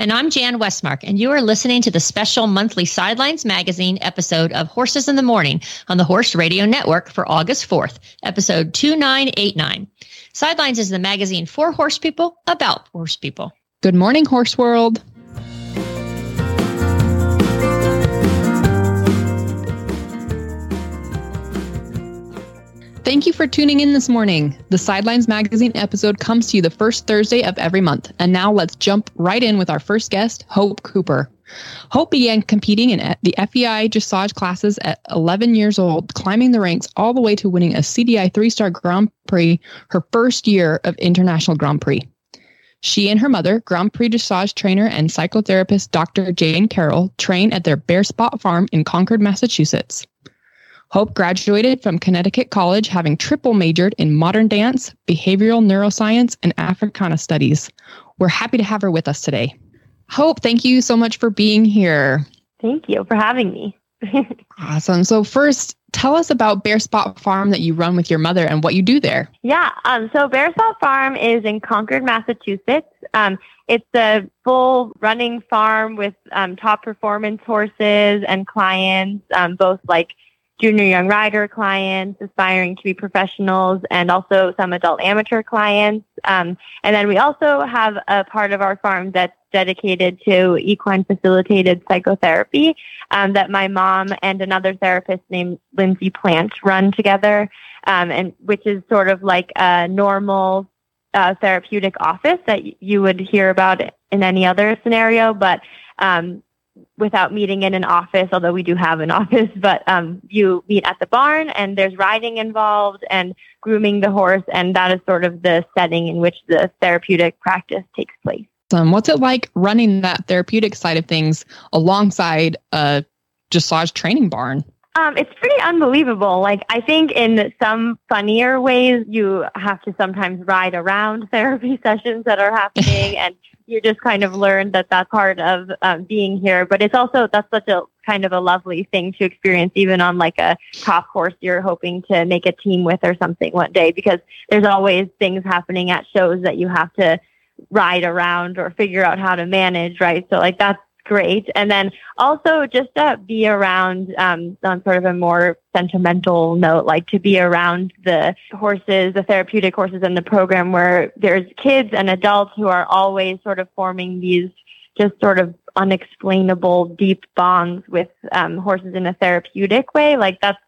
And I'm Jan Westmark, and you are listening to the special monthly Sidelines Magazine episode of Horses in the Morning on the Horse Radio Network for August 4th, episode 2989. Sidelines is the magazine for horse people about horse people. Good morning, Horse World. Thank you for tuning in this morning. The Sidelines Magazine episode comes to you the first Thursday of every month. And now let's jump right in with our first guest, Hope Cooper. Hope began competing in the FEI dressage classes at 11 years old, climbing the ranks all the way to winning a CDI three star Grand Prix her first year of International Grand Prix. She and her mother, Grand Prix dressage trainer and psychotherapist Dr. Jane Carroll, train at their Bear Spot Farm in Concord, Massachusetts. Hope graduated from Connecticut College having triple majored in modern dance, behavioral neuroscience, and Africana studies. We're happy to have her with us today. Hope, thank you so much for being here. Thank you for having me. awesome. So, first, tell us about Bear Spot Farm that you run with your mother and what you do there. Yeah. Um, so, Bear Spot Farm is in Concord, Massachusetts. Um, it's a full running farm with um, top performance horses and clients, um, both like junior young rider clients aspiring to be professionals and also some adult amateur clients. Um, and then we also have a part of our farm that's dedicated to equine facilitated psychotherapy um, that my mom and another therapist named Lindsay Plant run together, um, and which is sort of like a normal uh, therapeutic office that you would hear about in any other scenario, but um, without meeting in an office, although we do have an office, but um, you meet at the barn and there's riding involved and grooming the horse. And that is sort of the setting in which the therapeutic practice takes place. Um, what's it like running that therapeutic side of things alongside a dressage training barn? Um, it's pretty unbelievable. Like, I think in some funnier ways, you have to sometimes ride around therapy sessions that are happening and you just kind of learn that that's part of um, being here. But it's also that's such a kind of a lovely thing to experience, even on like a top horse you're hoping to make a team with or something one day, because there's always things happening at shows that you have to ride around or figure out how to manage, right? So like that's great. And then also just to be around um, on sort of a more sentimental note, like to be around the horses, the therapeutic horses in the program where there's kids and adults who are always sort of forming these just sort of unexplainable deep bonds with um, horses in a therapeutic way. Like that's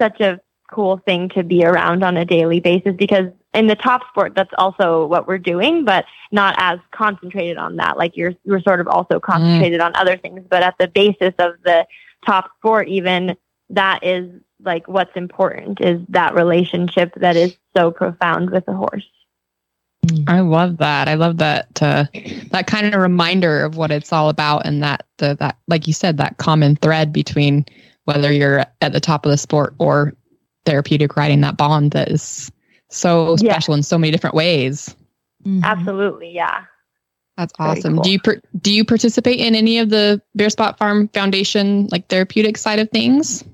such a cool thing to be around on a daily basis because in the top sport that's also what we're doing but not as concentrated on that like you're you're sort of also concentrated mm. on other things but at the basis of the top sport even that is like what's important is that relationship that is so profound with the horse I love that. I love that uh, that kind of reminder of what it's all about, and that the that like you said, that common thread between whether you're at the top of the sport or therapeutic riding that bond that is so special yeah. in so many different ways. Mm-hmm. Absolutely, yeah. That's awesome. Cool. Do you per- do you participate in any of the Bear Spot Farm Foundation like therapeutic side of things?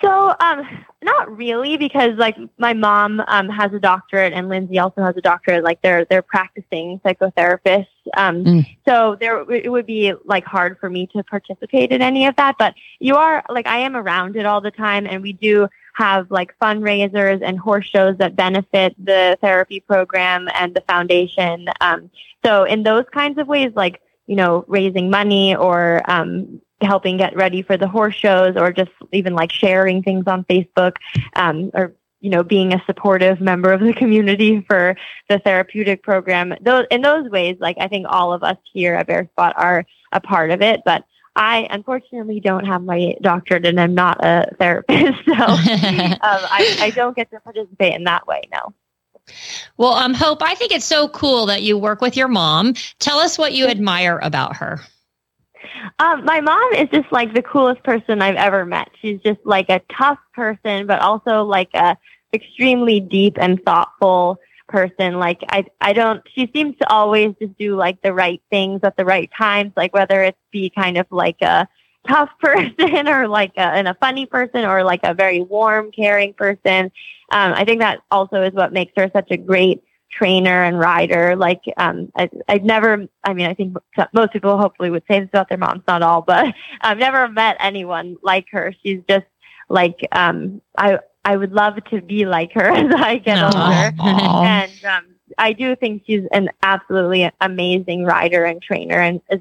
So, um, not really, because like my mom um, has a doctorate and Lindsay also has a doctorate. Like they're they're practicing psychotherapists. Um, mm. So there it would be like hard for me to participate in any of that. But you are like I am around it all the time, and we do have like fundraisers and horse shows that benefit the therapy program and the foundation. Um, so in those kinds of ways, like you know, raising money or um, helping get ready for the horse shows, or just even like sharing things on Facebook, um, or you know, being a supportive member of the community for the therapeutic program. Those in those ways, like I think all of us here at Bear Spot are a part of it, but I unfortunately don't have my doctorate and I'm not a therapist, so um, I, I, don't get to participate in that way. No. Well, um, Hope, I think it's so cool that you work with your mom. Tell us what you admire about her. Um, my mom is just like the coolest person I've ever met. She's just like a tough person, but also like a extremely deep and thoughtful person. Like I, I don't. She seems to always just do like the right things at the right times. Like whether it's be kind of like a tough person or like a, and a funny person or like a very warm, caring person. Um, I think that also is what makes her such a great trainer and rider. Like, um, I, I've never, I mean, I think most people hopefully would say this about their moms, not all, but I've never met anyone like her. She's just like, um, I, I would love to be like her as I get older. and, um, I do think she's an absolutely amazing rider and trainer and is,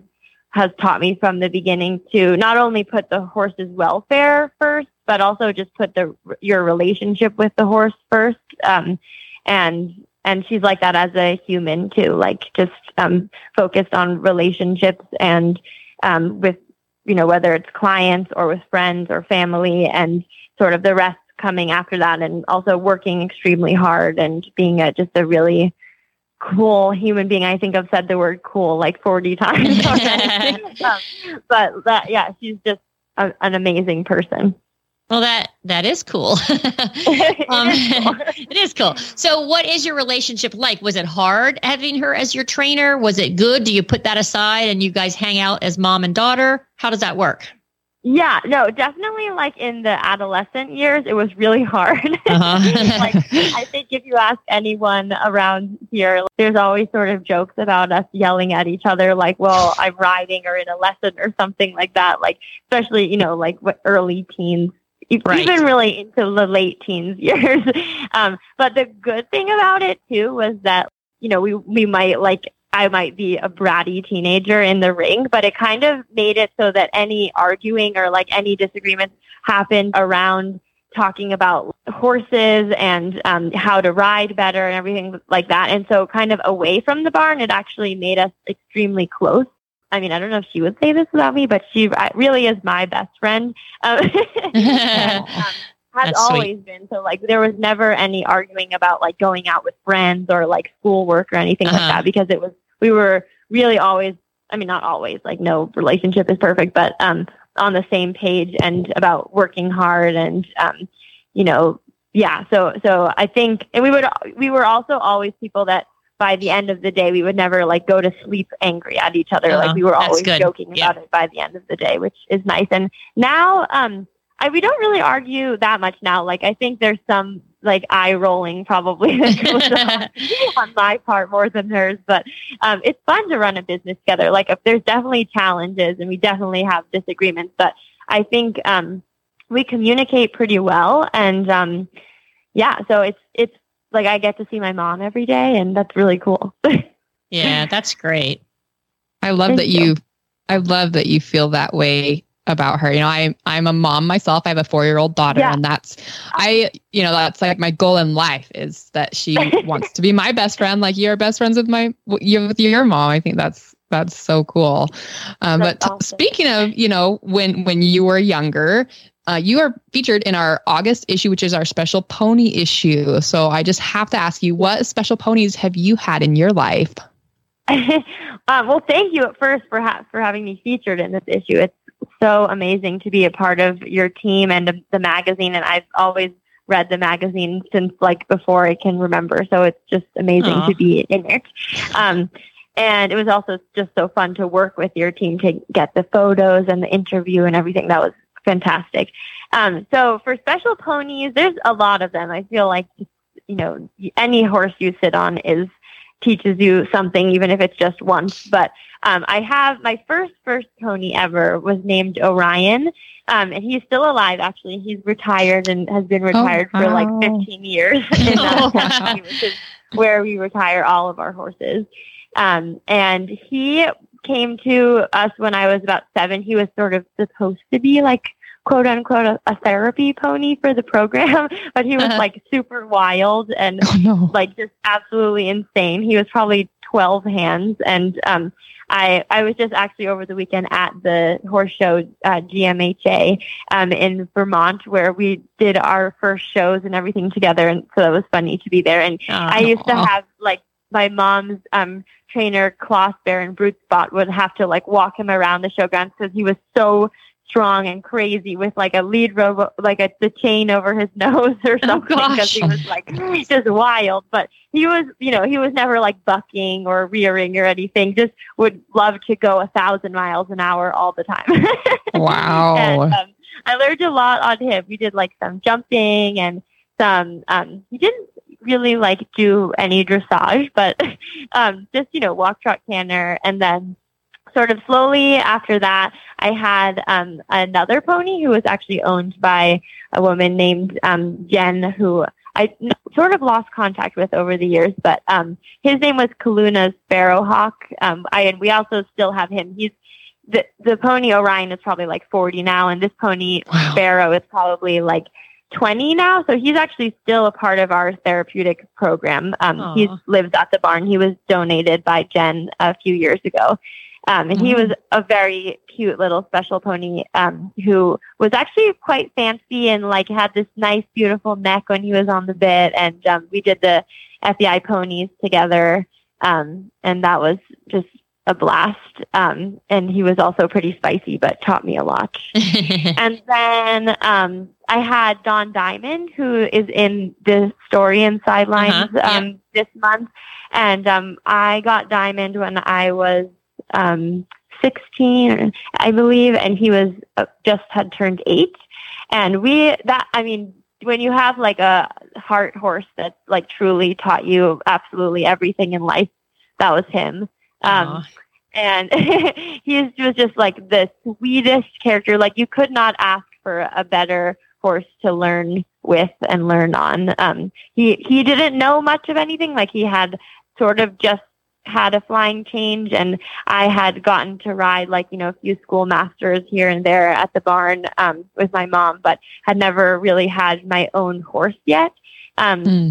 has taught me from the beginning to not only put the horse's welfare first, but also just put the your relationship with the horse first. Um, and and she's like that as a human too, like just um, focused on relationships and um, with you know whether it's clients or with friends or family, and sort of the rest coming after that, and also working extremely hard and being a, just a really cool human being. I think I've said the word cool like 40 times already. um, but that, yeah, she's just a, an amazing person. Well, that that is cool. um, it, is cool. it is cool. So, what is your relationship like? Was it hard having her as your trainer? Was it good? Do you put that aside and you guys hang out as mom and daughter? How does that work? Yeah, no, definitely like in the adolescent years, it was really hard. Uh-huh. like, I think if you ask anyone around here, there's always sort of jokes about us yelling at each other, like, well, I'm riding or in a lesson or something like that. Like, especially, you know, like what early teens Right. even really into the late teens years. Um, but the good thing about it too was that you know we we might like I might be a bratty teenager in the ring, but it kind of made it so that any arguing or like any disagreements happened around talking about horses and um, how to ride better and everything like that. And so, kind of away from the barn, it actually made us extremely close. I mean, I don't know if she would say this about me, but she really is my best friend. Um, and, um, has That's always sweet. been. So like there was never any arguing about like going out with friends or like schoolwork or anything Uh-huh. like that because it was we were really always I mean not always like no relationship is perfect, but um on the same page and about working hard and um you know yeah so so I think and we would we were also always people that by the end of the day we would never like go to sleep angry at each other Uh-huh. like we were always good. joking Yeah. about it by the end of the day which is nice and now um I, we don't really argue that much now. Like, I think there's some like eye rolling probably that goes on, on my part more than hers, but um, it's fun to run a business together. Like, if there's definitely challenges and we definitely have disagreements, but I think um, we communicate pretty well. And um, yeah, so it's it's like I get to see my mom every day, and that's really cool. Yeah, that's great. I love Thank that you. I love that you feel that way about her. You know, I I'm a mom myself. I have a four year old daughter, Yeah. and that's I. You know, that's like my goal in life is that she wants to be my best friend, like you're best friends with my you with your mom. I think that's that's so cool. Um, That's but t- awesome. speaking of, you know, when when you were younger. Uh, you are featured in our August issue, which is our special pony issue. So I just have to ask you, what special ponies have you had in your life? um, well, thank you at first for ha- for having me featured in this issue. It's so amazing to be a part of your team and the, magazine, and I've always read the magazine since like before I can remember. So it's just amazing Aw. to be in it. Um, and it was also just so fun to work with your team to get the photos and the interview and everything. That was fantastic. Um, so for special ponies, there's a lot of them. I feel like you know any horse you sit on is teaches you something, even if it's just once. But um, I have my first first pony ever was named Orion, um, and he's still alive. Actually, he's retired and has been retired for like 15 years in Oh, that pony, which is where we retire all of our horses. Um, and he came to us when I was about seven. He was sort of supposed to be like quote unquote a, a therapy pony for the program, but he was Uh-huh. like super wild and Oh no. like just absolutely insane. He was probably 12 hands and um I, I was just actually over the weekend at the horse show, uh, GMHA, um, in Vermont, where we did our first shows and everything together. And so that was funny to be there. And I used to have like my mom's, um, trainer, Klaus Baron Brutspot, would have to like walk him around the showgrounds because he was so strong and crazy with like a lead rope, like a the chain over his nose or Oh, something because gosh. he was like just wild. But he was, you know, he was never like bucking or rearing or anything. Just would love to go a thousand miles an hour all the time. Wow. and, um, I learned a lot on him. We did like some jumping and some. Um, he didn't really like do any dressage, but um, just you know walk, trot, canter, and then sort of slowly after that, I had um, another pony who was actually owned by a woman named um, Jen, who I n- sort of lost contact with over the years. But um, his name was Kaluna Sparrowhawk. Um, I, and we also still have him. He's the the pony Orion is probably like 40 now, and this pony Wow. Sparrow is probably like 20 now. So he's actually still a part of our therapeutic program. Um, he Aw. lives at the barn. He was donated by Jen a few years ago. Um, and he was a very cute little special pony um, who was actually quite fancy and like had this nice, beautiful neck when he was on the bit. And um, we did the FEI ponies together, um, and that was just a blast. Um, and he was also pretty spicy, but taught me a lot. And then um, I had Don Diamond, who is in the story and sidelines Uh-huh, yeah. um, this month. And um, I got Diamond when I was um, 16, I believe, and he was uh, just had turned eight. And we that I mean, when you have like a heart horse that like truly taught you absolutely everything in life, that was him. Um, and he was just like the sweetest character. Like you could not ask for a better horse to learn with and learn on. Um, he he didn't know much of anything. Like he had sort of just had a flying change, and I had gotten to ride like you know a few schoolmasters here and there at the barn um, with my mom, but had never really had my own horse yet. Um, Hmm.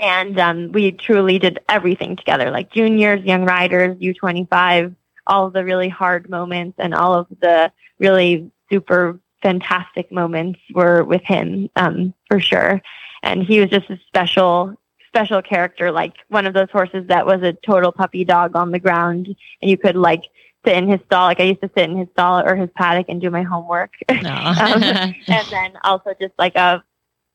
and um, we truly did everything together like juniors young riders u25 all of the really hard moments and all of the really super fantastic moments were with him um, for sure and he was just a special special character like one of those horses that was a total puppy dog on the ground and you could like sit in his stall. Like i used to sit in his stall or his paddock and do my homework. Um, and then also just like a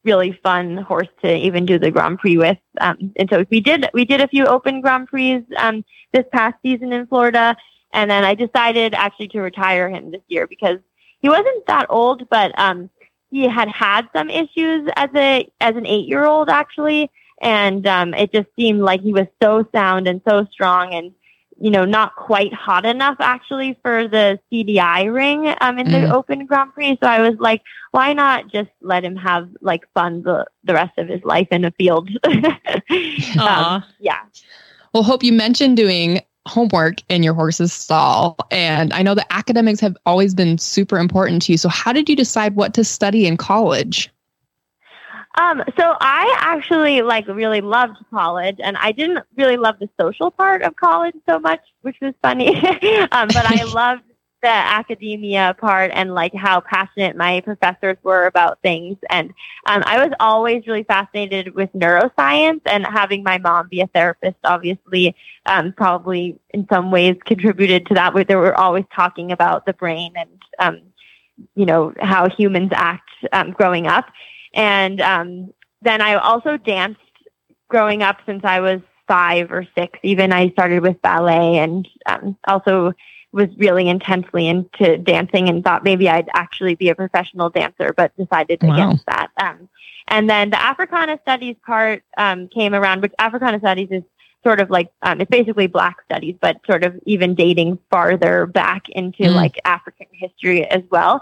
really fun horse to even do the Grand Prix with. Um, and so we did we did a few open Grand Prix um, this past season in Florida, and then I decided actually to retire him this year because he wasn't that old, but um, he had had some issues as a as an eight year old actually, and um, it just seemed like he was so sound and so strong and you know, not quite hot enough actually for the CDI ring um, in the Mm. Open Grand Prix. So I was like, why not just let him have like fun the, the rest of his life in a field? Aw. um, yeah. Well, Hope, you mentioned doing homework in your horse's stall. And I know that academics have always been super important to you. So, how did you decide what to study in college? Um, so I actually like really loved college and I didn't really love the social part of college so much, which was funny. um, but I loved the academia part and like how passionate my professors were about things. And um, I was always really fascinated with neuroscience and having my mom be a therapist, obviously, um, probably in some ways contributed to that. Where they were always talking about the brain and, um, you know, how humans act um, growing up. And um, then I also danced growing up since I was five or six. Even I started with ballet and um, also was really intensely into dancing and thought maybe I'd actually be a professional dancer, but decided Wow. against that. Um, and then the Africana Studies part um, came around, which Africana Studies is sort of like um, it's basically Black Studies, but sort of even dating farther back into Mm. like African history as well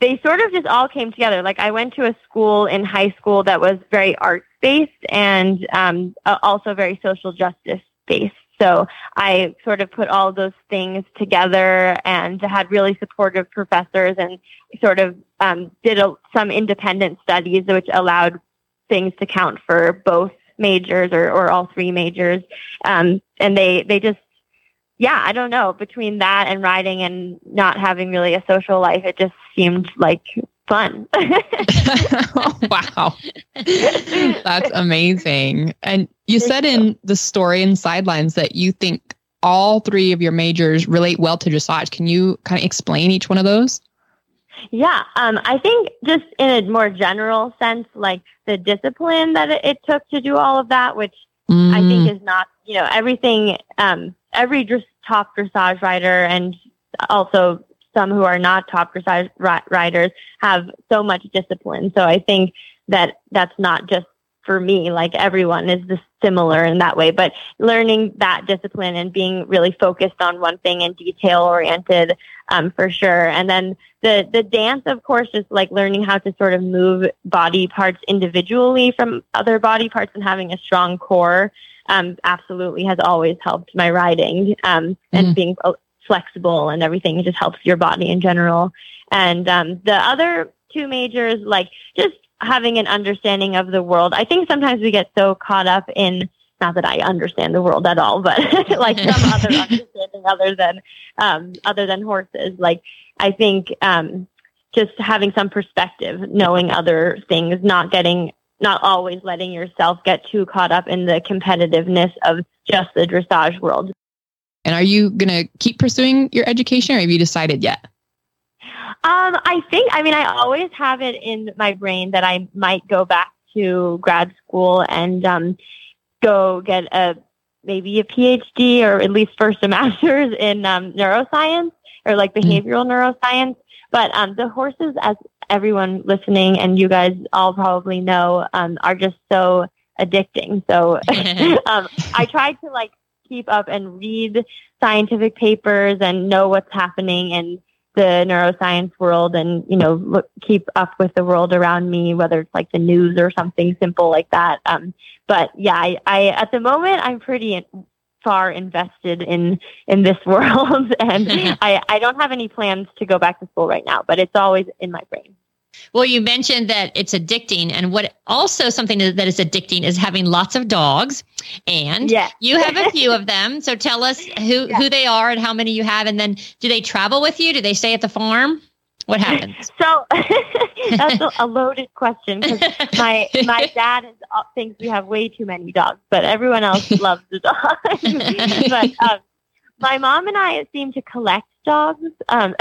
they sort of just all came together. Like I went to a school in high school that was very arts based and um, also very social justice based. So I sort of put all those things together and had really supportive professors and sort of um, did a, some independent studies, which allowed things to count for both majors or, or all three majors. Um, and they, they just yeah, I don't know. Between that and riding and not having really a social life, it just seemed like fun. oh, wow. That's amazing. And you said in the story and Sidelines that you think all three of your majors relate well to dressage. Can you kind of explain each one of those? Yeah, um, I think just in a more general sense, like the discipline that it, it took to do all of that, which mm. I think is not, you know, everything, um, every top dressage rider and also some who are not top dressage riders have so much discipline. So I think that that's not just for me, like everyone is similar in that way, but learning that discipline and being really focused on one thing and detail oriented, um, for sure. And then the, the dance, of course, just like learning how to sort of move body parts individually from other body parts and having a strong core, um, absolutely has always helped my riding, um, and mm-hmm. being flexible and everything. It just helps your body in general. And, um, the other two majors, like just having an understanding of the world. I think sometimes we get so caught up in not that I understand the world at all, but like some other understanding other than um, other than horses. Like I think um, just having some perspective, knowing other things, not getting not always letting yourself get too caught up in the competitiveness of just the dressage world. And are you going to keep pursuing your education or have you decided yet? Um, I think, I mean, I always have it in my brain that I might go back to grad school and um, go get a maybe a PhD or at least first a master's in um, neuroscience or like mm-hmm. behavioral mm-hmm. neuroscience. But um, the horses, as everyone listening and you guys all probably know, um, are just so addicting. So um, I tried to like keep up and read scientific papers and know what's happening in the neuroscience world and you know look, keep up with the world around me whether it's like the news or something simple like that um, but yeah I, I at the moment i'm pretty far invested in in this world and I, I don't have any plans to go back to school right now but it's always in my brain well, you mentioned that it's addicting, and what also something that is addicting is having lots of dogs, and yes. you have a few of them. So tell us who who they are and how many you have, and then do they travel with you? Do they stay at the farm? What happens? So that's a, loaded question because my my dad is, uh, thinks we have way too many dogs, but everyone else loves the dogs. but um, my mom and I seem to collect dogs. Um,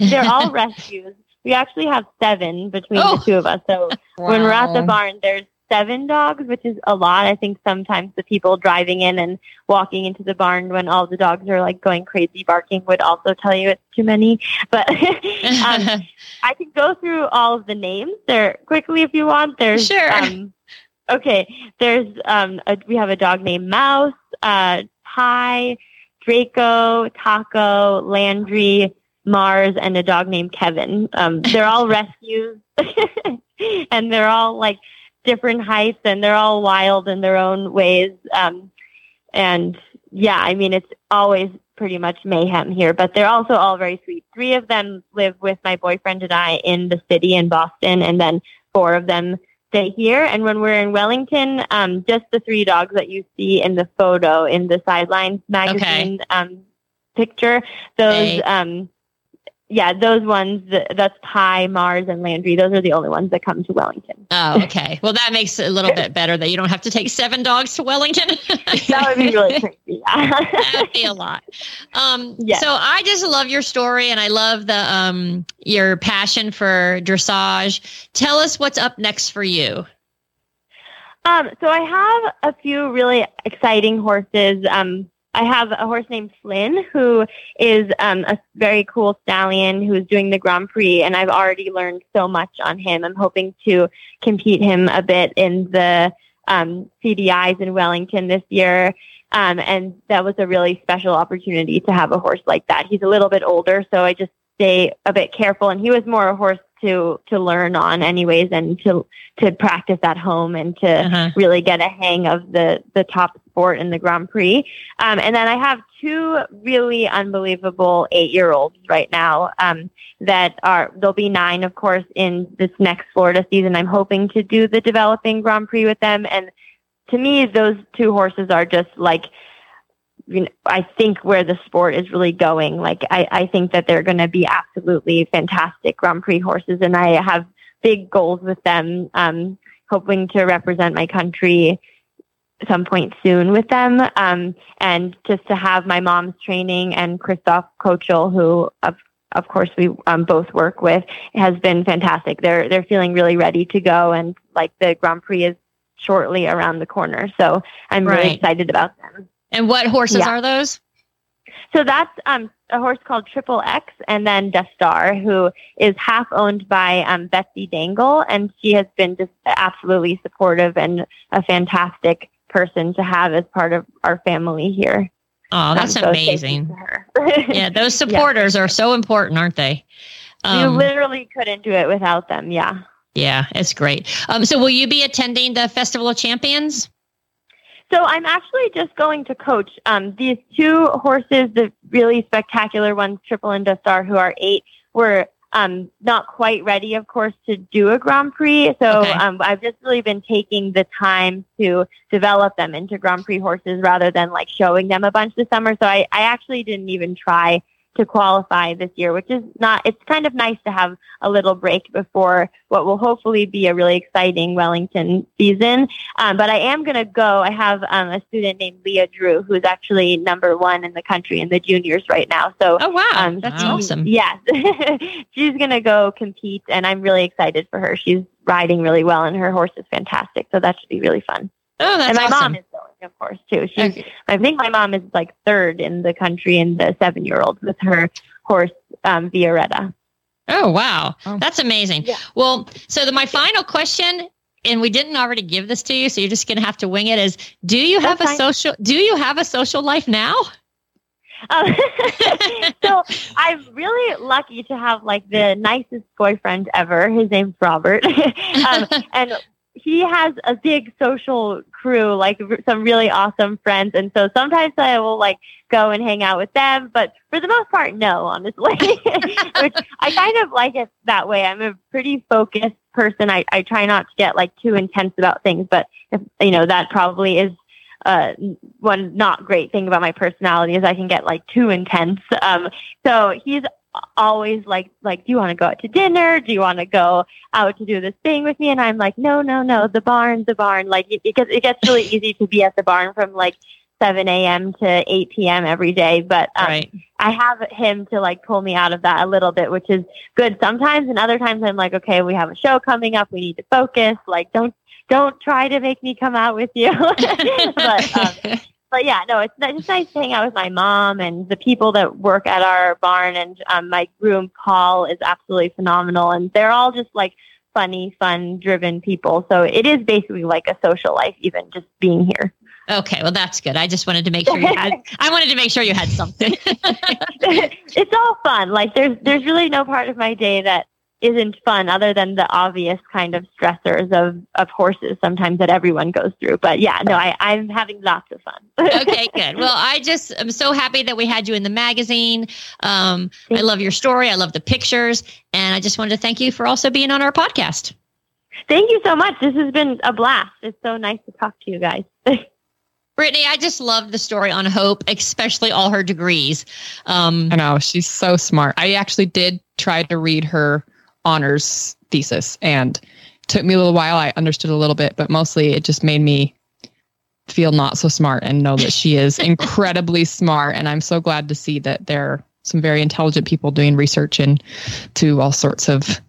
they're all rescues we actually have seven between oh. the two of us. So wow. when we're at the barn, there's seven dogs, which is a lot. I think sometimes the people driving in and walking into the barn when all the dogs are like going crazy barking would also tell you it's too many. But um, I can go through all of the names there quickly if you want. There's sure. Um, okay. There's um a, we have a dog named Mouse, uh, Pie, Draco, Taco, Landry. Mars, and a dog named Kevin. Um, they're all rescues, and they're all like different heights, and they're all wild in their own ways. Um, and yeah, I mean, it's always pretty much mayhem here, but they're also all very sweet. Three of them live with my boyfriend and I in the city in Boston, and then four of them stay here. And when we're in Wellington, um, just the three dogs that you see in the photo in the Sidelines magazine okay. um, picture, those. Hey. Um, yeah, those ones, that's Pie, Mars, and Landry. Those are the only ones that come to Wellington. Oh, okay. Well, that makes it a little bit better that you don't have to take seven dogs to Wellington. that would be really crazy. That'd be a lot. Um, yes. So I just love your story and I love the um, your passion for dressage. Tell us what's up next for you. Um, so I have a few really exciting horses. Um, I have a horse named Flynn who is um, a very cool stallion who's doing the Grand Prix, and I've already learned so much on him. I'm hoping to compete him a bit in the um, CDIs in Wellington this year. Um, and that was a really special opportunity to have a horse like that. He's a little bit older, so I just stay a bit careful. And he was more a horse to to learn on anyways and to to practice at home and to uh-huh. really get a hang of the the top sport in the Grand Prix. Um, and then I have two really unbelievable eight year olds right now um, that are there'll be nine of course in this next Florida season. I'm hoping to do the developing Grand Prix with them and to me those two horses are just like you know, I think where the sport is really going. Like, I, I think that they're going to be absolutely fantastic Grand Prix horses, and I have big goals with them. Um, hoping to represent my country some point soon with them. Um, and just to have my mom's training and Christoph Koschel, who of of course we um, both work with, has been fantastic. They're they're feeling really ready to go, and like the Grand Prix is shortly around the corner. So I'm really excited about them. And what horses Yeah. are those? So that's um, a horse called Triple X, and then Destar, who is half owned by um, Betsy Dangle, and she has been just absolutely supportive and a fantastic person to have as part of our family here. Oh, that's so amazing. Yeah, those supporters are so important, aren't they? you Um, literally couldn't do it without them. Yeah. yeah, it's great. Um, so, will you be attending the Festival of Champions? So I'm actually just going to coach um, these two horses, the really spectacular ones, Triple and Destar, who are eight, were um, not quite ready, of course, to do a Grand Prix. So Okay. um, I've just really been taking the time to develop them into Grand Prix horses rather than like showing them a bunch this summer. So I, I actually didn't even try to qualify this year, which is not, it's kind of nice to have a little break before what will hopefully be a really exciting Wellington season. Um, but I am going to go. I have um, a student named Leah Drew, who's actually number one in the country in the juniors right now. So, Oh, wow. um, that's she- awesome. Yes, she's going to go compete, and I'm really excited for her. She's riding really well, and her horse is fantastic. So that should be really fun. Oh, that's and my awesome. mom is going, of course, too. She's Okay. I think my mom is like third in the country in the seven-year-old with her horse, um, Vioretta. Oh, wow. Oh. That's amazing. Yeah. Well, so the, my final question, and we didn't already give this to you, so you're just going to have to wing it is do you have That's a fine. social do you have a social life now? Um, so I'm really lucky to have like the nicest boyfriend ever. His name's Robert. um, and he has a big social crew, like r- some really awesome friends. And so sometimes I will like go and hang out with them, but for the most part, no, honestly. Which I kind of like it that way. I'm a pretty focused person. I, I try not to get like too intense about things, but if, you know, that probably is uh, one not great thing about my personality is I can get like too intense. Um, so he's always like, like, do you want to go out to dinner? Do you want to go out to do this thing with me? And I'm like, no, no, no, the barn, the barn. Like it, it gets, it gets really easy to be at the barn from like 7 a.m. to 8 p.m. every day. But um, right. I have him to like pull me out of that a little bit, which is good sometimes. And other times I'm like, okay, we have a show coming up. We need to focus. Like, don't, don't try to make me come out with you. but, um, but yeah, no, it's just nice to hang out with my mom and the people that work at our barn. And um, my groom, Paul, is absolutely phenomenal. And they're all just like funny, fun driven people. So it is basically like a social life, even just being here. okay, well that's good. I just wanted to make sure you had I wanted to make sure you had something. it's all fun. Like there's there's really no part of my day that isn't fun other than the obvious kind of stressors of, of horses sometimes that everyone goes through. But yeah, no, I, I'm having lots of fun. okay, good. Well, I just am so happy that we had you in the magazine. Um, I love your story. I love the pictures, and I just wanted to thank you for also being on our podcast. Thank you so much. This has been a blast. It's so nice to talk to you guys. Britney, I just love the story on Hope, especially all her degrees. Um, I know she's so smart. I actually did try to read her honors thesis, and took me a little while. I understood a little bit, but mostly it just made me feel not so smart and know that she is incredibly smart. And I'm so glad to see that there are some very intelligent people doing research into all sorts of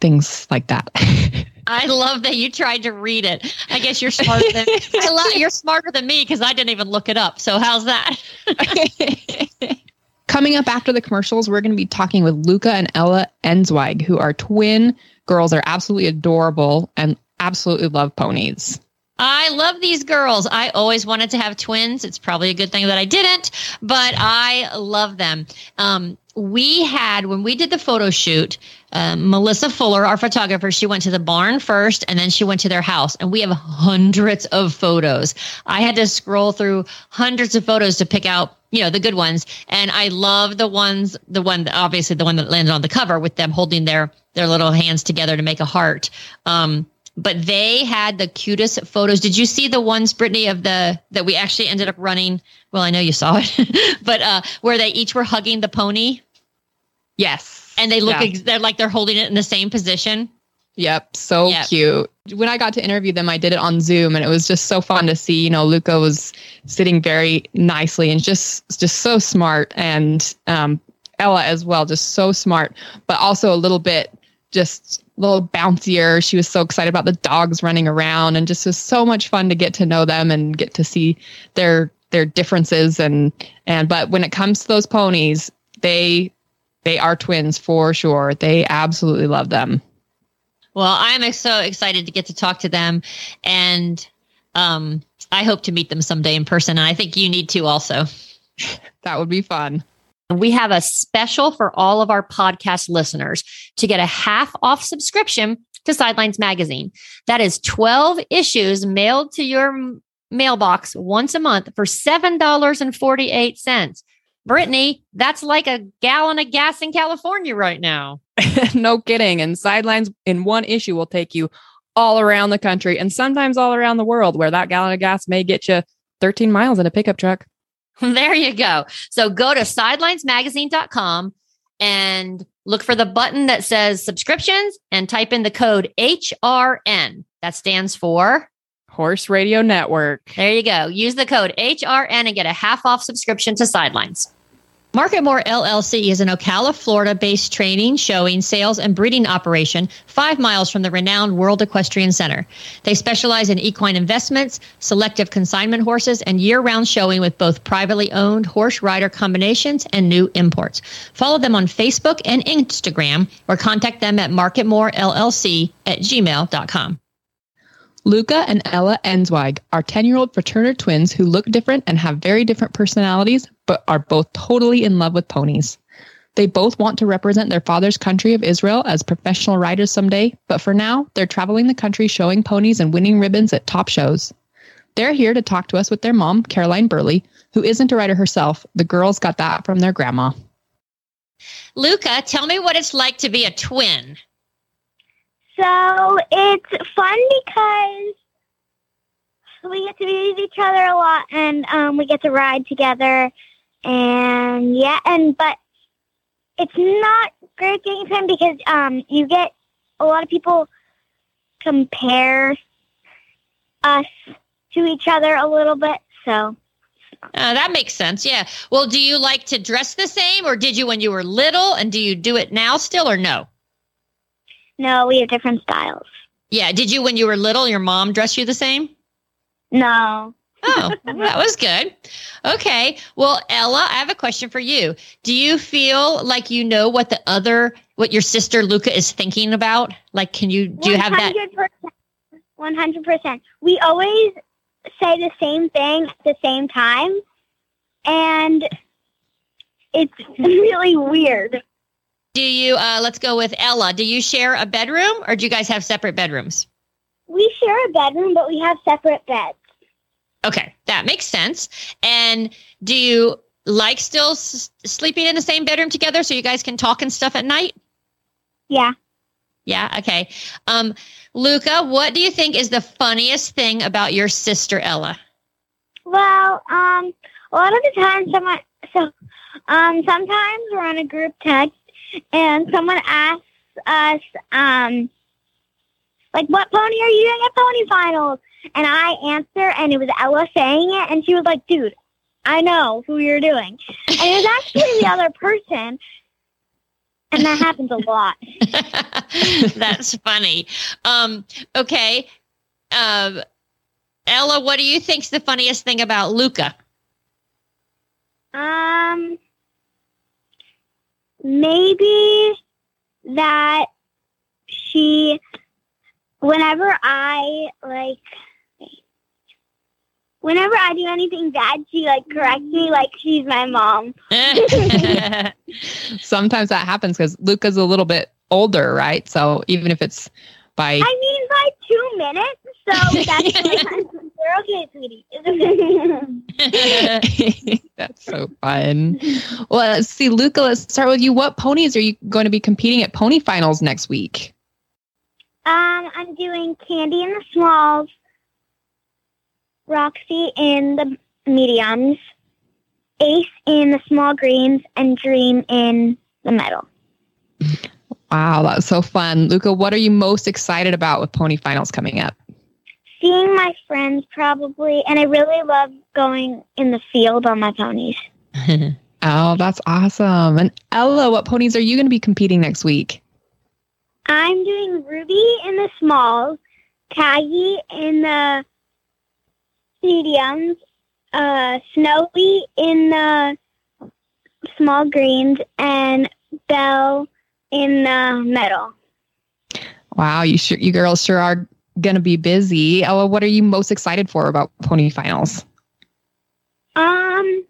things like that. I love that you tried to read it. I guess you're smarter than I love, you're smarter than me because I didn't even look it up. So how's that? Coming up after the commercials, we're going to be talking with Luca and Ella Endzweig, who are twin girls. They're absolutely adorable and absolutely love ponies. I love these girls. I always wanted to have twins. It's probably a good thing that I didn't, but I love them. Um, we had, when we did the photo shoot, um, Melissa Fuller, our photographer, she went to the barn first and then she went to their house. And we have hundreds of photos. I had to scroll through hundreds of photos to pick out, you know, the good ones. And I love the ones, the one, obviously the one that landed on the cover with them holding their, their little hands together to make a heart. Um, but they had the cutest photos. Did you see the ones, Britney, of the that we actually ended up running? Well, I know you saw it, but uh, where they each were hugging the pony Yes. and they look Yeah. ex- they're like they're holding it in the same position. Yep, so Yep. cute. When I got to interview them, I did it on Zoom, and it was just so fun to see. You know, Luca was sitting very nicely and just just so smart, and um, Ella as well, just so smart, but also a little bit just a little bouncier. She was so excited about the dogs running around, and just was so much fun to get to know them and get to see their their differences and and. But when it comes to those ponies, they they are twins for sure. They absolutely love them. Well, I'm so excited to get to talk to them, and um, I hope to meet them someday in person. And I think you need to also. That would be fun. We have a special for all of our podcast listeners to get a half off subscription to Sidelines Magazine. That is 12 issues mailed to your mailbox once a month for $7.48. Britney, that's like a gallon of gas in California right now. no kidding. And sidelines in one issue will take you all around the country and sometimes all around the world, where that gallon of gas may get you 13 miles in a pickup truck. There you go. So go to sidelinesmagazine.com and look for the button that says subscriptions and type in the code HRN. That stands for, Horse Radio Network. there you go. Use the code HRN and get a half off subscription to Sidelines. Marketmoor LLC is an Ocala, Florida based training, showing, sales, and breeding operation five miles from the renowned World Equestrian Center. They specialize in equine investments, selective consignment horses, and year round showing with both privately owned horse rider combinations and new imports. Follow them on Facebook and Instagram or contact them at marketmorellc at gmail.com. Luca and Ella Endzweig are 10 year old fraternal twins who look different and have very different personalities, but are both totally in love with ponies. They both want to represent their father's country of Israel as professional riders someday, but for now, they're traveling the country showing ponies and winning ribbons at top shows. They're here to talk to us with their mom, Caroline Burley, who isn't a rider herself. The girls got that from their grandma. Luca, tell me what it's like to be a twin. So it's fun because we get to be with each other a lot and um, we get to ride together. And yeah, and but it's not great being twin because um, you get a lot of people compare us to each other a little bit. So Uh, that makes sense. Yeah. Well, do you like to dress the same or did you when you were little and do you do it now still or no? No, we have different styles. Yeah. Did you when you were little, your mom dress you the same? No. Oh, that was good. Okay. Well, Ella, I have a question for you. Do you feel like you know what the other, what your sister Luca is thinking about? Like, can you, do you have that? 100%. 100%. We always say the same thing at the same time. And it's really weird. Do you, uh, let's go with Ella. Do you share a bedroom or do you guys have separate bedrooms? We share a bedroom, but we have separate beds. Okay. That makes sense. And do you like still s- sleeping in the same bedroom together so you guys can talk and stuff at night? Yeah. Yeah. Okay. Um, Luca, what do you think is the funniest thing about your sister Ella? Well, um, a lot of the time, someone, so, um, sometimes we're on a group text and someone asks us, um, like, what pony are you doing at pony finals? And I answer, and it was Ella saying it, and she was like, dude, I know who you're doing. And it was actually the other person. And that happens a lot. That's funny. Um, okay. Um, Ella, what do you think's the funniest thing about Luca? Um, maybe that she, whenever I like, whenever I do anything bad, she like corrects me like she's my mom. Sometimes that happens because Luca's a little bit older, right? So even if it's by I mean, by two minutes. So that's you're okay, sweetie. That's so fun. Well, let's see, Luca, let's start with you. What ponies are you going to be competing at pony finals next week? Um, I'm doing Candy in the smalls, Roxy in the mediums, Ace in the small greens, and Dream in the middle. Wow, that's so fun. Luca, what are you most excited about with pony finals coming up? Seeing my friends probably, and I really love going in the field on my ponies. Oh, that's awesome. And Ella, what ponies are you going to be competing next week? I'm doing Ruby in the smalls, Kagi in the mediums, uh, Snowy in the small greens, and Belle in the middle. Wow, you sure you girls sure are going to be busy. Ella, what are you most excited for about pony finals? Um,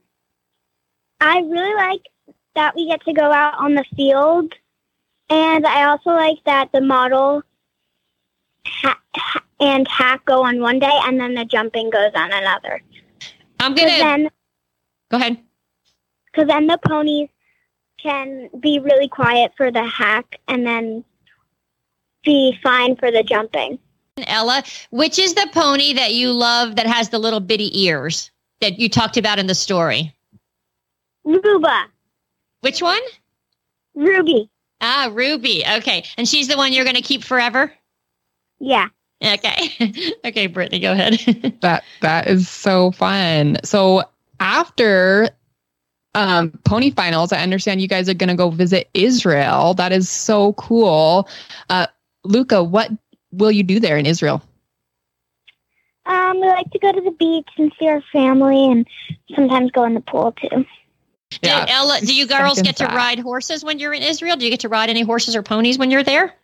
I really like that we get to go out on the field, and I also like that the model ha- ha- and hack go on one day, and then the jumping goes on another. I'm gonna then, go ahead. because then the ponies can be really quiet for the hack, and then be fine for the jumping. Ella, which is the pony that you love that has the little bitty ears that you talked about in the story? Ruba, Which one? Ruby, Ah, Ruby. Okay. And she's the one you're going to keep forever? yeah. Okay. okay, Britney, go ahead. That that is so fun. So after um, pony finals, I understand you guys are going to go visit Israel. That is so cool. Uh, Luca, what will you do there in Israel? Um, we like to go to the beach and see our family, and sometimes go in the pool too. Do, Ella, do you girls get to ride horses when you're in Israel? Do you get to ride any horses or ponies when you're there?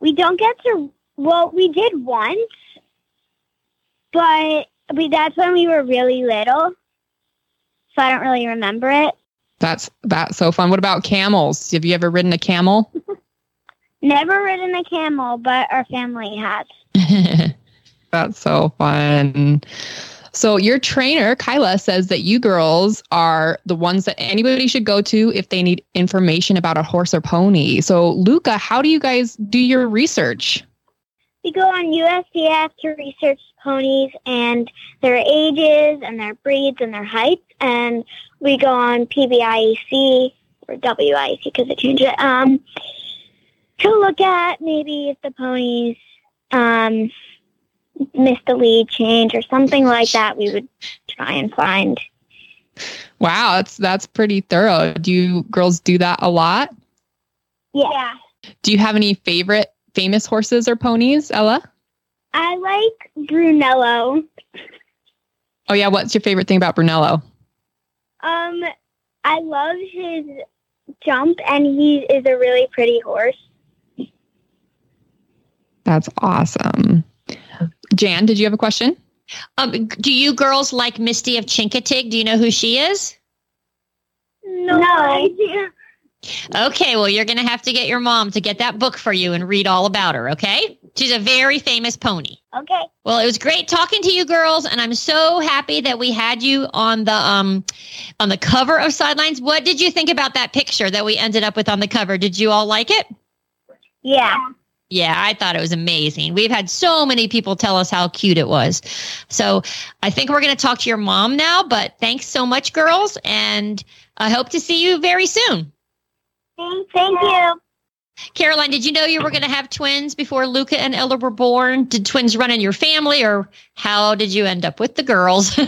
We don't get to. Well, we did once, but we that's when we were really little, so I don't really remember it. That's that's so fun. What about camels? Have you ever ridden a camel? Never ridden a camel, but our family has. That's so fun. So your trainer, Kyla, says that you girls are the ones that anybody should go to if they need information about a horse or pony. So Luca, how do you guys do your research? We go on USEF to research ponies and their ages and their breeds and their heights, and we go on PBIEC or WIEC because they changed it. Um, to look at maybe if the ponies um missed a lead change or something like that. We would try and find. Wow, that's that's pretty thorough. Do you girls do that a lot? Yeah. Do you have any favorite famous horses or ponies, Ella? I like Brunello. Oh yeah, what's your favorite thing about Brunello? Um, I love his jump, and he is a really pretty horse. That's awesome. Jan, did you have a question? Um, do you girls like Misty of Chincoteague? Do you know who she is? No, idea. Okay, well, you're going to have to get your mom to get that book for you and read all about her, okay? She's a very famous pony. Okay. Well, it was great talking to you girls, and I'm so happy that we had you on the um on the cover of Sidelines. What did you think about that picture that we ended up with on the cover? Did you all like it? Yeah. Yeah, I thought it was amazing. We've had so many people tell us how cute it was. So I think we're going to talk to your mom now, but thanks so much, girls. And I hope to see you very soon. Thank, you. Caroline, did you know you were going to have twins before Luca and Ella were born? Did twins run in your family, or how did you end up with the girls?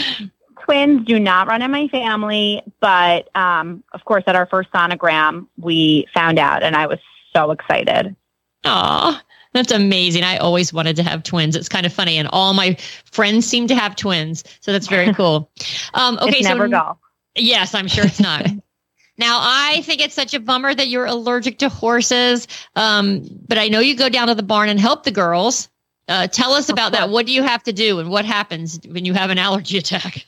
twins do not run in my family, but um, of course, at our first sonogram, we found out, and I was so excited. Aw, that's amazing. I always wanted to have twins. It's kind of funny, and all my friends seem to have twins, so that's very cool. Um, okay, it's so never dull. Yes, I'm sure it's not. now, I think it's such a bummer that you're allergic to horses, um, but I know you go down to the barn and help the girls. Uh, tell us about that. What do you have to do, and what happens when you have an allergy attack?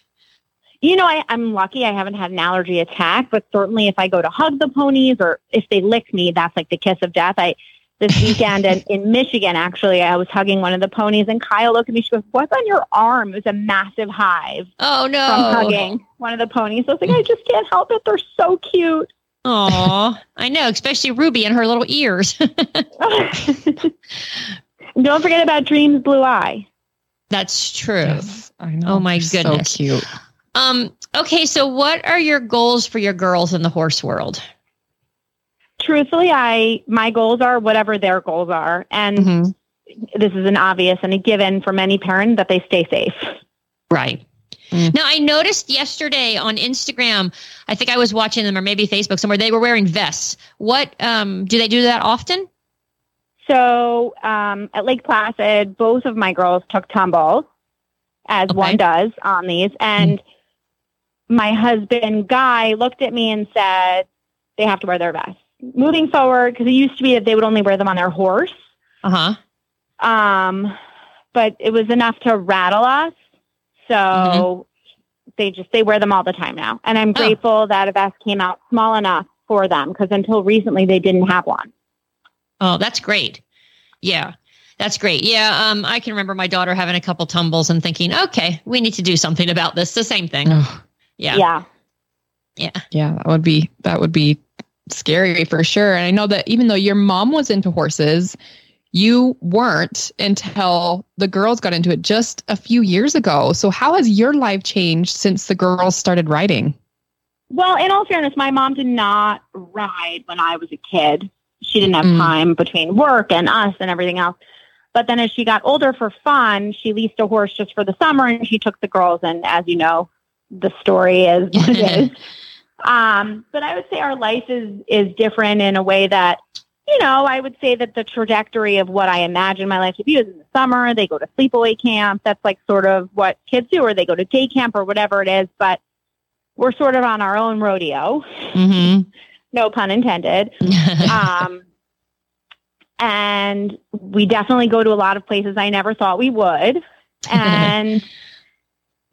You know, I, I'm lucky I haven't had an allergy attack, but certainly if I go to hug the ponies or if they lick me, that's like the kiss of death. I this weekend and in Michigan, actually, I was hugging one of the ponies, and Kyla looked at me. She goes, "What's on your arm?" It was a massive hive Oh no! from hugging one of the ponies. I was like, "I just can't help it. They're so cute." Aw, I know, especially Ruby and her little ears. Don't forget about Dream's blue eye. That's true. Yes, I know. Oh, my They're goodness. So cute. Um, okay, so what are your goals for your girls in the horse world? Truthfully, I my goals are whatever their goals are, and Mhm. this is an obvious and a given for many parents that they stay safe. Right. Mm. Now, I noticed yesterday on Instagram, I think I was watching them or maybe Facebook somewhere, they were wearing vests. What, um, do they do that often? So um, at Lake Placid, both of my girls took tumbles, as Okay. one does on these. And my husband, Guy, looked at me and said, they have to wear their vests. Moving forward, because it used to be that they would only wear them on their horse, Uh huh. um, but it was enough to rattle us. So they just they wear them all the time now, and I'm Oh. grateful that a vest came out small enough for them because until recently they didn't have one. Oh, that's great. Yeah. That's great. Yeah. Um, I can remember my daughter having a couple tumbles and thinking, okay, we need to do something about this. The same thing. Ugh. Yeah. yeah. Yeah. Yeah, that would be that would be scary for sure. And I know that even though your mom was into horses, you weren't until the girls got into it just a few years ago. So how has your life changed since the girls started riding? Well, in all fairness, my mom did not ride when I was a kid. She didn't have Mm. time between work and us and everything else. But then as she got older for fun, she leased a horse just for the summer and she took the girls. And as you know, the story is what it is. Um, but I would say our life is, is different in a way that, you know, I would say that the trajectory of what I imagine my life to be is in the summer, they go to sleepaway camp. That's like sort of what kids do, or they go to day camp or whatever it is. But we're sort of on our own rodeo, Mm-hmm. no pun intended. Um, and we definitely go to a lot of places I never thought we would. And,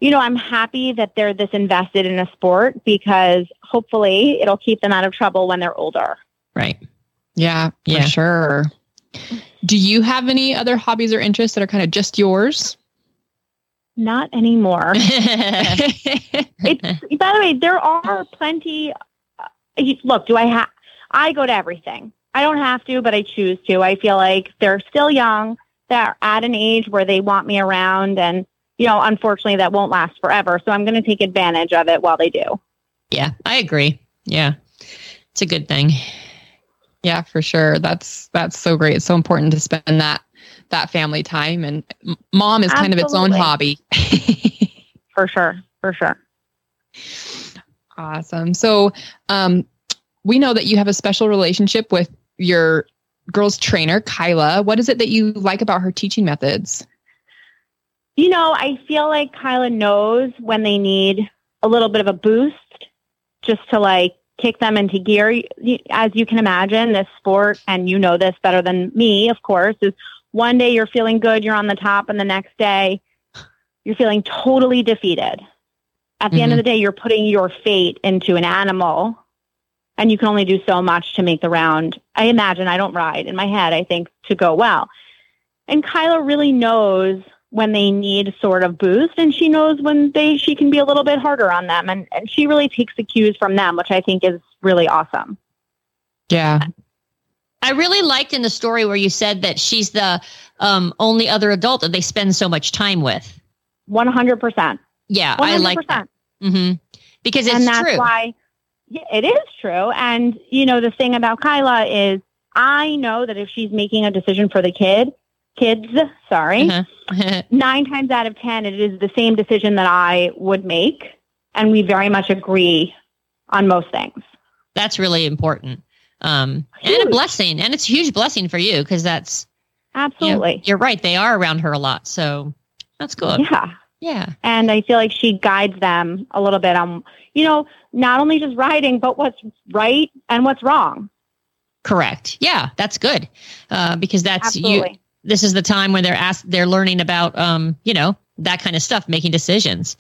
you know, I'm happy that they're this invested in a sport because hopefully it'll keep them out of trouble when they're older. right. Yeah, for Yeah. sure. Do you have any other hobbies or interests that are kind of just yours? Not anymore. it's by the way, there are plenty. Uh, look, do I have? I go to everything. I don't have to, but I choose to. I feel like they're still young. They're at an age where they want me around, and you know, unfortunately, that won't last forever. So I'm going to take advantage of it while they do. yeah, I agree. Yeah. It's a good thing. Yeah, for sure. That's that's so great. It's so important to spend that that family time and m- mom is kind of its own hobby. For sure, for sure. awesome. So, um we know that you have a special relationship with your girls trainer, Kyla. What is it that you like about her teaching methods? You know, I feel like Kyla knows when they need a little bit of a boost just to like kick them into gear. As you can imagine, this sport, and you know this better than me, of course, is one day you're feeling good, you're on the top, and the next day you're feeling totally defeated. At the end of mm-hmm. the day, you're putting your fate into an animal, and you can only do so much to make the round. I imagine I don't ride in my head, I think, to go well. And Kyla really knows when they need sort of boost and she knows when they she can be a little bit harder on them and, and she really takes the cues from them which i think is really awesome Yeah. I really liked in the story where you said that she's the um, only other adult that they spend so much time with. 100% yeah 100% Yeah, I like that. hmm Because it's and that's true. why it is true and you know the thing about kyla is i know that if she's making a decision for the kid kids sorry Uh-huh. nine times out of ten it is the same decision that i would make and we very much agree on most things that's really important. Um, and a blessing. And it's a huge blessing for you because that's, you know, absolutely you're right. They are around her a lot. So that's good. yeah Yeah. And I feel like she guides them a little bit on, you know, not only just writing, but what's right and what's wrong. Correct. Yeah. That's good. Uh, because that's you, Absolutely. This is the time when they're asked, they're learning about, um, you know, that kind of stuff, making decisions.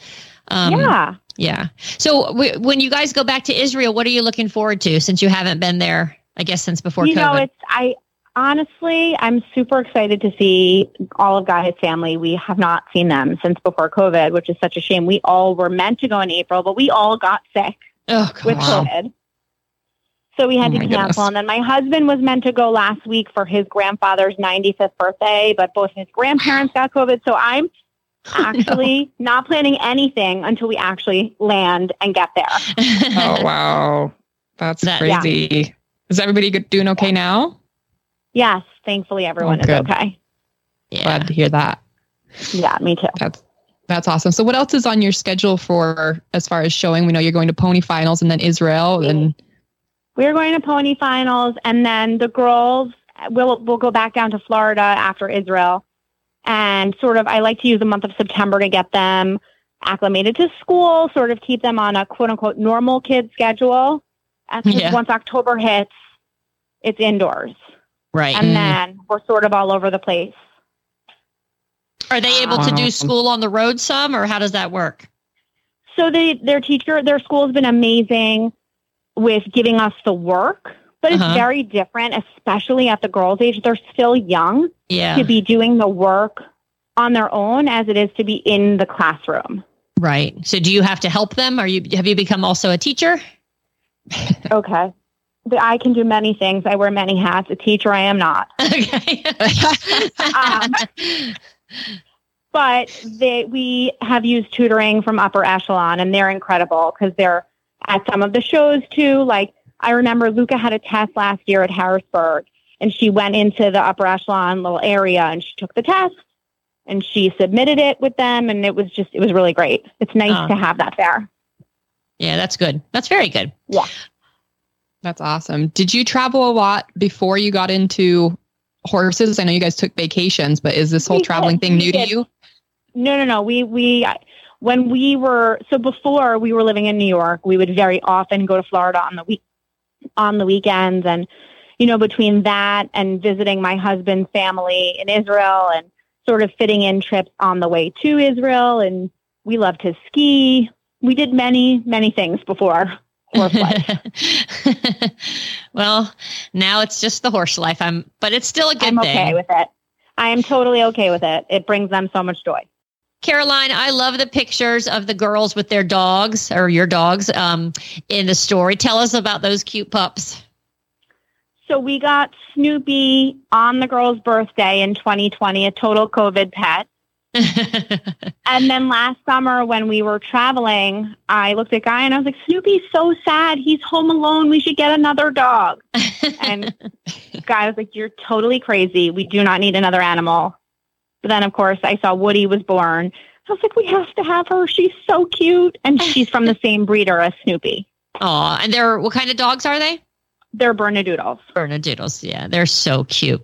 Um, yeah. Yeah. So w- when you guys go back to Israel, what are you looking forward to since you haven't been there, I guess, since before COVID? you know, it's, I honestly, I'm super excited to see all of Guy's family. We have not seen them since before COVID, which is such a shame. We all were meant to go in April, but we all got sick oh, with. COVID. So we had Oh to cancel. goodness. And then my husband was meant to go last week for his grandfather's 95th birthday, but both his grandparents got COVID. So I'm actually not planning anything until we actually land and get there. Oh wow, that's That- yeah. crazy. Is everybody doing okay now? Yes, thankfully everyone Oh, is okay. yeah. Glad to hear that. Yeah, me too. That's that's awesome. So what else is on your schedule for as far as showing? We know you're going to pony finals and then Israel and We're going to pony finals, and then the girls will will go back down to Florida after Israel, and sort of I like to use the month of September to get them acclimated to school, sort of keep them on a quote unquote normal kid schedule. And 'cause Yeah. once October hits, it's indoors, right. and Mm. then we're sort of all over the place. Are they able to do school on the road some, or how does that work? So they, their teacher, their school has been amazing with giving us the work, but it's Uh-huh. very different, especially at the girls' age. They're still young. Yeah. to be doing the work on their own as it is to be in the classroom. Right. So do you have to help them? Are you have you become also a teacher? Okay. I can do many things. I wear many hats. A teacher, I am not. Okay. Um, But they, we have used tutoring from upper echelon, and they're incredible because they're at some of the shows too. Like I remember Luca had a test last year at Harrisburg, and she went into the upper echelon little area and she took the test and she submitted it with them, and it was just it was really great. It's nice Ah. to have that there. yeah, that's good. That's very good. Yeah. That's awesome. Did you travel a lot before you got into horses? I know you guys took vacations, but is this whole We traveling did, thing we new to you? No, no, no. We we when we were so before we were living in New York, we would very often go to Florida on the week on the weekends, and you know between that and visiting my husband's family in Israel, and sort of fitting in trips on the way to Israel, and we love to ski. We did many many things before horse life. well, now it's just the horse life. I'm, but it's still a good I'm thing. okay with it. I am totally okay with it. It brings them so much joy. Caroline, I love the pictures of the girls with their dogs or your dogs um, in the story. Tell us about those cute pups. So we got Snoopy on the girl's birthday in 2020, a total COVID pet. And then last summer when we were traveling, I looked at Guy and I was like, Snoopy's so sad. He's home alone. We should get another dog. And Guy was like, You're totally crazy. We do not need another animal. But then, of course, I saw Woody was born. I was like, We have to have her. She's so cute. And she's from the same breeder as Snoopy. Aw, and they're what kind of dogs are they? They're Bernedoodles. Bernedoodles. Yeah, they're so cute.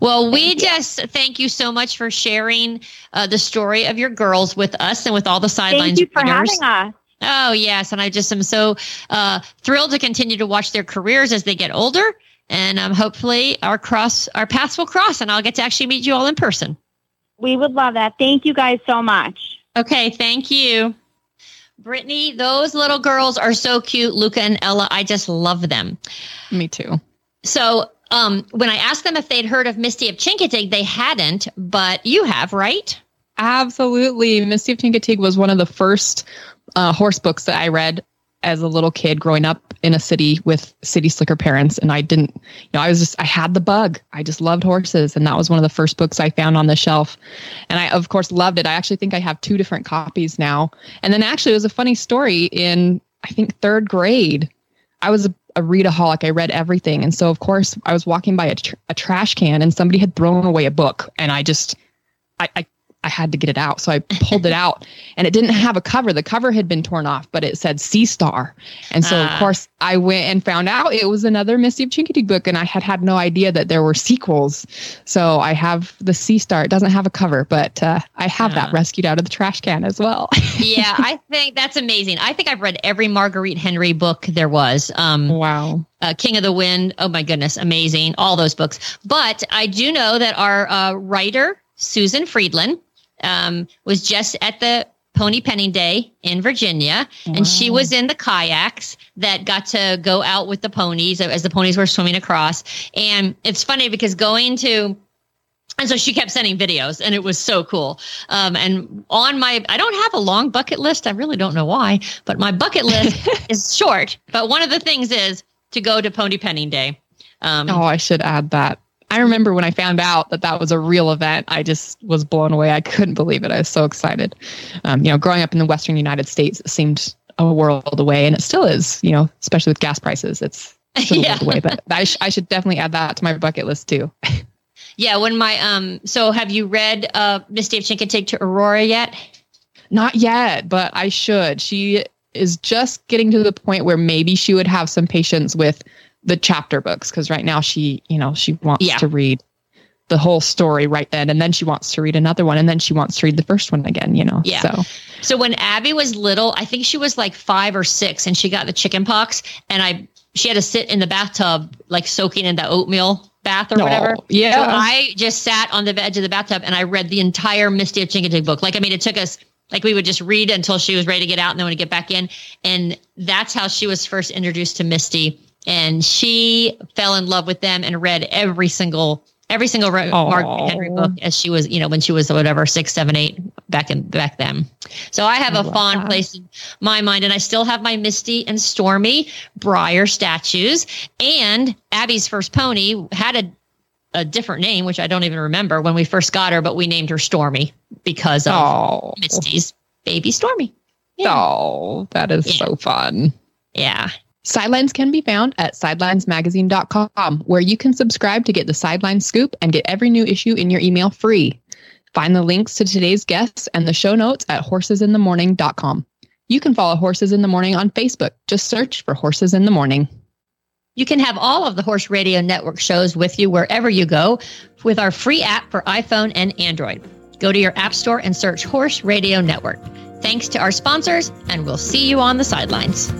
Well, we just thank you so much for sharing uh, the story of your girls with us and with all the sidelines Thank you for having us. Oh, yes. And I just am so uh, thrilled to continue to watch their careers as they get older. And um, hopefully our cross our paths will cross and I'll get to actually meet you all in person. We would love that. Thank you guys so much. Okay, thank you. Britney, those little girls are so cute. Luca and Ella, I just love them. Me too. So um, when I asked them if they'd heard of Misty of Chincoteague, they hadn't, but you have, right? Absolutely. Misty of Chincoteague was one of the first uh, horse books that I read as a little kid growing up in a city with city slicker parents. And I didn't, you know, I was just, I had the bug. I just loved horses. And that was one of the first books I found on the shelf. And I, of course, loved it. I actually think I have two different copies now. And then actually, it was a funny story in, I think, third grade. I was a, a readaholic. I read everything. And so, of course, I was walking by a, tr- a trash can and somebody had thrown away a book. And I just, I, I I had to get it out. So I pulled it out and it didn't have a cover. The cover had been torn off, but it said Sea Star. And so, Ah. of course, I went and found out it was another Misty of Chincoteague book. And I had had no idea that there were sequels. So I have the Sea Star. It doesn't have a cover, but uh, I have that Ah. rescued out of the trash can as well. yeah, I think that's amazing. I think I've read every Marguerite Henry book there was. Um, wow. uh, King of the Wind. Oh my goodness, amazing! All those books. But I do know that our uh, writer Susan Friedland um, was just at the Pony Penning Day in Virginia, and she was in the kayaks that got to go out with the ponies as the ponies were swimming across. And it's funny because going to and so she kept sending videos and it was so cool. Um, and on my, I don't have a long bucket list. I really don't know why, but my bucket list is short. But one of the things is to go to Pony Penning Day. Um, Oh, I should add that. I remember when I found out that that was a real event, I just was blown away. I couldn't believe it. I was so excited. Um, you know, growing up in the Western United States, it seemed a world away, and it still is. You know, especially with gas prices, it's still a world away. But I, sh- I should definitely add that to my bucket list too. Yeah, when my um so have you read uh Misty of Chincoteague to Aurora yet? Not yet, but I should. She is just getting to the point where maybe she would have some patience with the chapter books because right now she, you know, she wants Yeah. to read the whole story right then, and then she wants to read another one, and then she wants to read the first one again. You know, Yeah. So So when Abby was little, I think she was like five or six and she got the chicken pox and I she had to sit in the bathtub like soaking in the oatmeal bath or whatever. Oh, yeah. So I just sat on the edge of the bathtub and I read the entire Misty of Chincoteague book. Like I mean it took us like we would just read until she was ready to get out and then would get back in. And that's how she was first introduced to Misty. And she fell in love with them and read every single every single Ro- Aw. Margaret Henry book as she was, you know, when she was whatever six, seven, eight back in back then. So I have I a fond that. place in my mind, and I still have my Misty and Stormy Breyer statues. And Abby's first pony had a a different name, which I don't even remember when we first got her, but we named her Stormy because of oh, Misty's baby Stormy. Yeah. oh, that is Yeah. so fun. Yeah. Sidelines can be found at sidelinesmagazine.com, where you can subscribe to get the sideline scoop and get every new issue in your email free. Find the links to today's guests and the show notes at horsesinthemorning.com. You can follow Horses in the Morning on Facebook. Just search for Horses in the Morning. You can have all of the Horse Radio Network shows with you wherever you go with our free app for iPhone and Android. Go to your app store and search Horse Radio Network. Thanks to our sponsors, and we'll see you on the sidelines.